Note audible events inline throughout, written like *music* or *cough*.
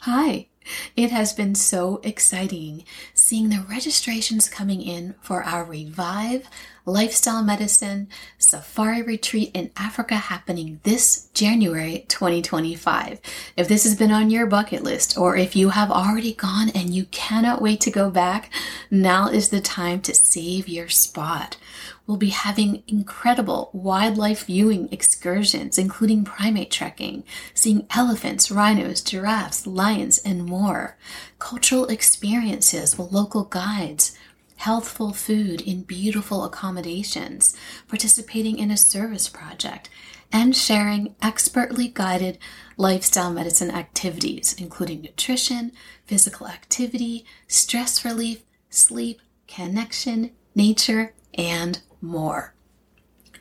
Hi. It has been so exciting seeing the registrations coming in for our Revive Lifestyle Medicine Safari Retreat in Africa happening this January 2025. If this has been on your bucket list, or if you have already gone and you cannot wait to go back, now is the time to save your spot. We'll be having incredible wildlife viewing excursions, including primate trekking, seeing elephants, rhinos, giraffes, lions, and more. Cultural experiences with local guides, healthful food in beautiful accommodations, participating in a service project, and sharing expertly guided lifestyle medicine activities, including nutrition, physical activity, stress relief, sleep, connection, nature, and more.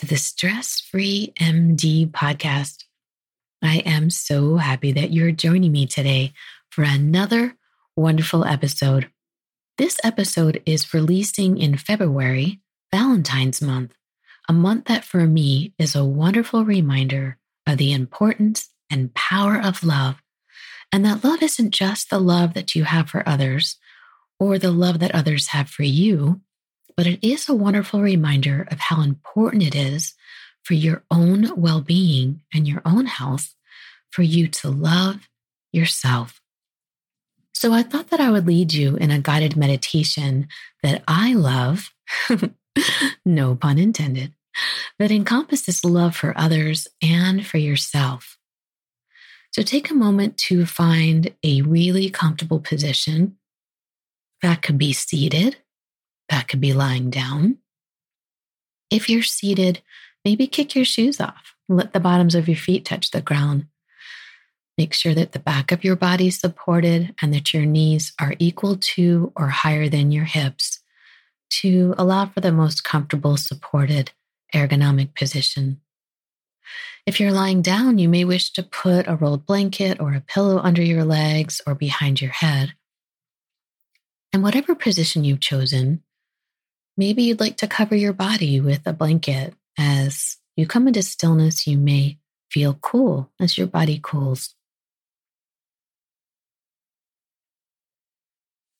to the Stress Free MD podcast. I am so happy that you're joining me today for another wonderful episode. This episode is releasing in February, Valentine's month, a month that for me is a wonderful reminder of the importance and power of love, and that love isn't just the love that you have for others or the love that others have for you but it is a wonderful reminder of how important it is for your own well being and your own health for you to love yourself. So I thought that I would lead you in a guided meditation that I love, *laughs* no pun intended, that encompasses love for others and for yourself. So take a moment to find a really comfortable position. That could be seated that could be lying down. If you're seated, maybe kick your shoes off. Let the bottoms of your feet touch the ground. Make sure that the back of your body is supported and that your knees are equal to or higher than your hips to allow for the most comfortable, supported, ergonomic position. If you're lying down, you may wish to put a rolled blanket or a pillow under your legs or behind your head. And whatever position you've chosen, Maybe you'd like to cover your body with a blanket. As you come into stillness, you may feel cool as your body cools.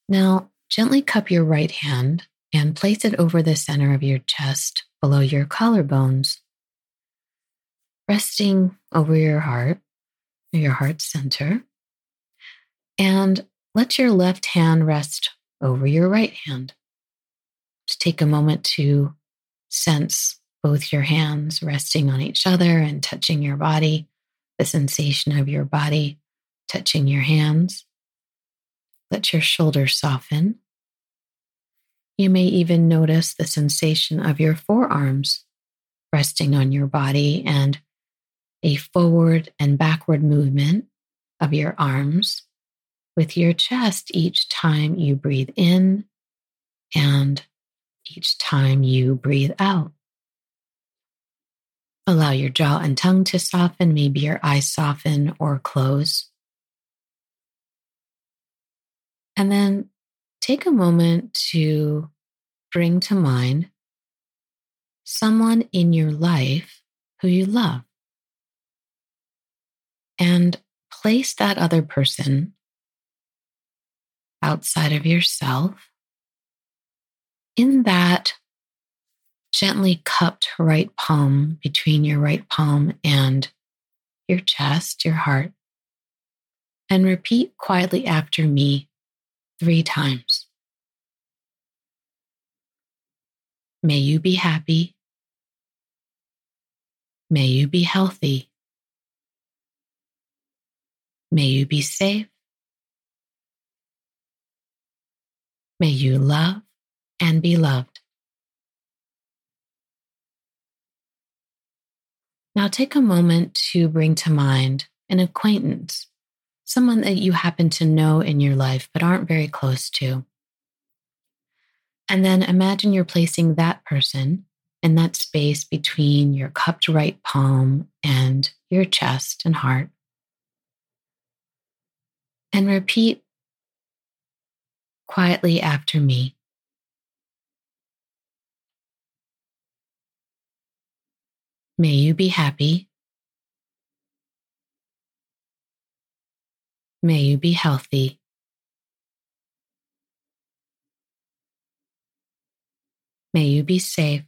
Now, gently cup your right hand and place it over the center of your chest below your collarbones, resting over your heart, your heart center. And let your left hand rest over your right hand to take a moment to sense both your hands resting on each other and touching your body, the sensation of your body touching your hands. Let your shoulders soften. You may even notice the sensation of your forearms resting on your body and a forward and backward movement of your arms with your chest each time you breathe in and each time you breathe out. Allow your jaw and tongue to soften, maybe your eyes soften or close. And then take a moment to bring to mind someone in your life who you love. And place that other person outside of yourself in that gently cupped right palm between your right palm and your chest, your heart. and repeat quietly after me three times. May you be happy. May you be healthy. May you be safe. May you love and be loved. Now take a moment to bring to mind an acquaintance, someone that you happen to know in your life but aren't very close to. And then imagine you're placing that person in that space between your cupped right palm and your chest and heart. And repeat quietly after me. May you be happy. May you be healthy. May you be safe.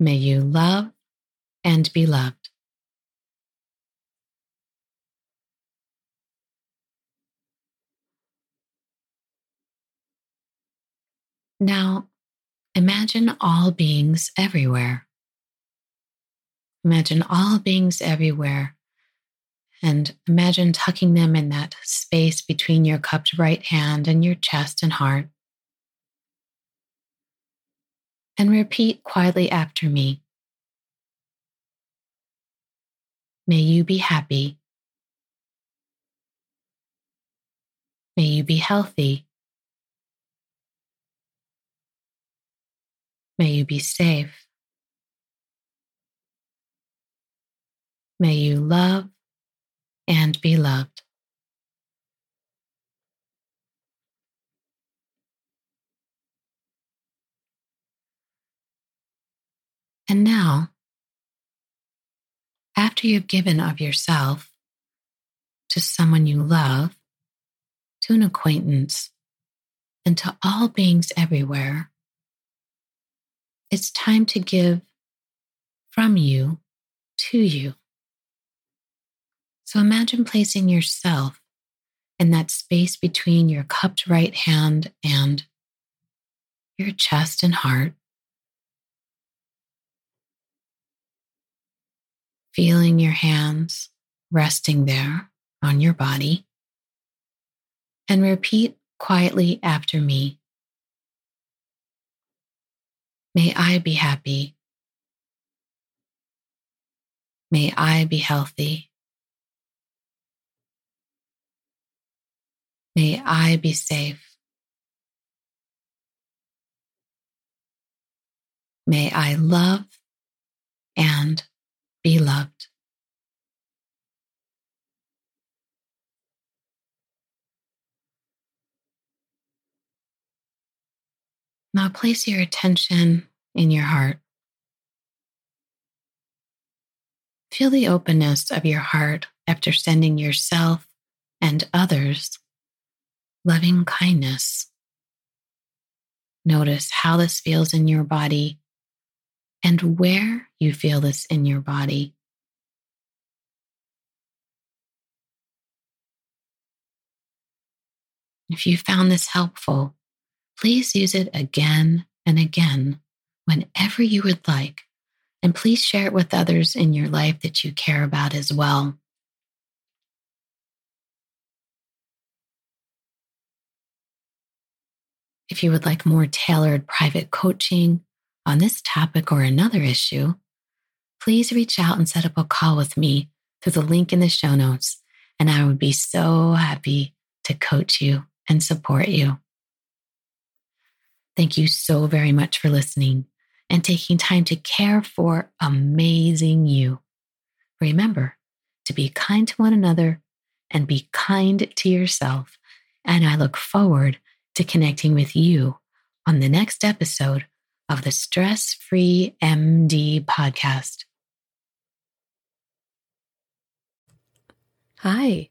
May you love and be loved. Now, Imagine all beings everywhere. Imagine all beings everywhere. And imagine tucking them in that space between your cupped right hand and your chest and heart. And repeat quietly after me. May you be happy. May you be healthy. May you be safe. May you love and be loved. And now, after you've given of yourself to someone you love, to an acquaintance, and to all beings everywhere, it's time to give from you to you. So imagine placing yourself in that space between your cupped right hand and your chest and heart. Feeling your hands resting there on your body. And repeat quietly after me. May I be happy. May I be healthy. May I be safe. May I love and be loved. Now place your attention in your heart. Feel the openness of your heart after sending yourself and others loving kindness. Notice how this feels in your body and where you feel this in your body. If you found this helpful, Please use it again and again whenever you would like. And please share it with others in your life that you care about as well. If you would like more tailored private coaching on this topic or another issue, please reach out and set up a call with me through the link in the show notes, and I would be so happy to coach you and support you. Thank you so very much for listening and taking time to care for amazing you. Remember to be kind to one another and be kind to yourself. And I look forward to connecting with you on the next episode of the Stress Free MD podcast. Hi.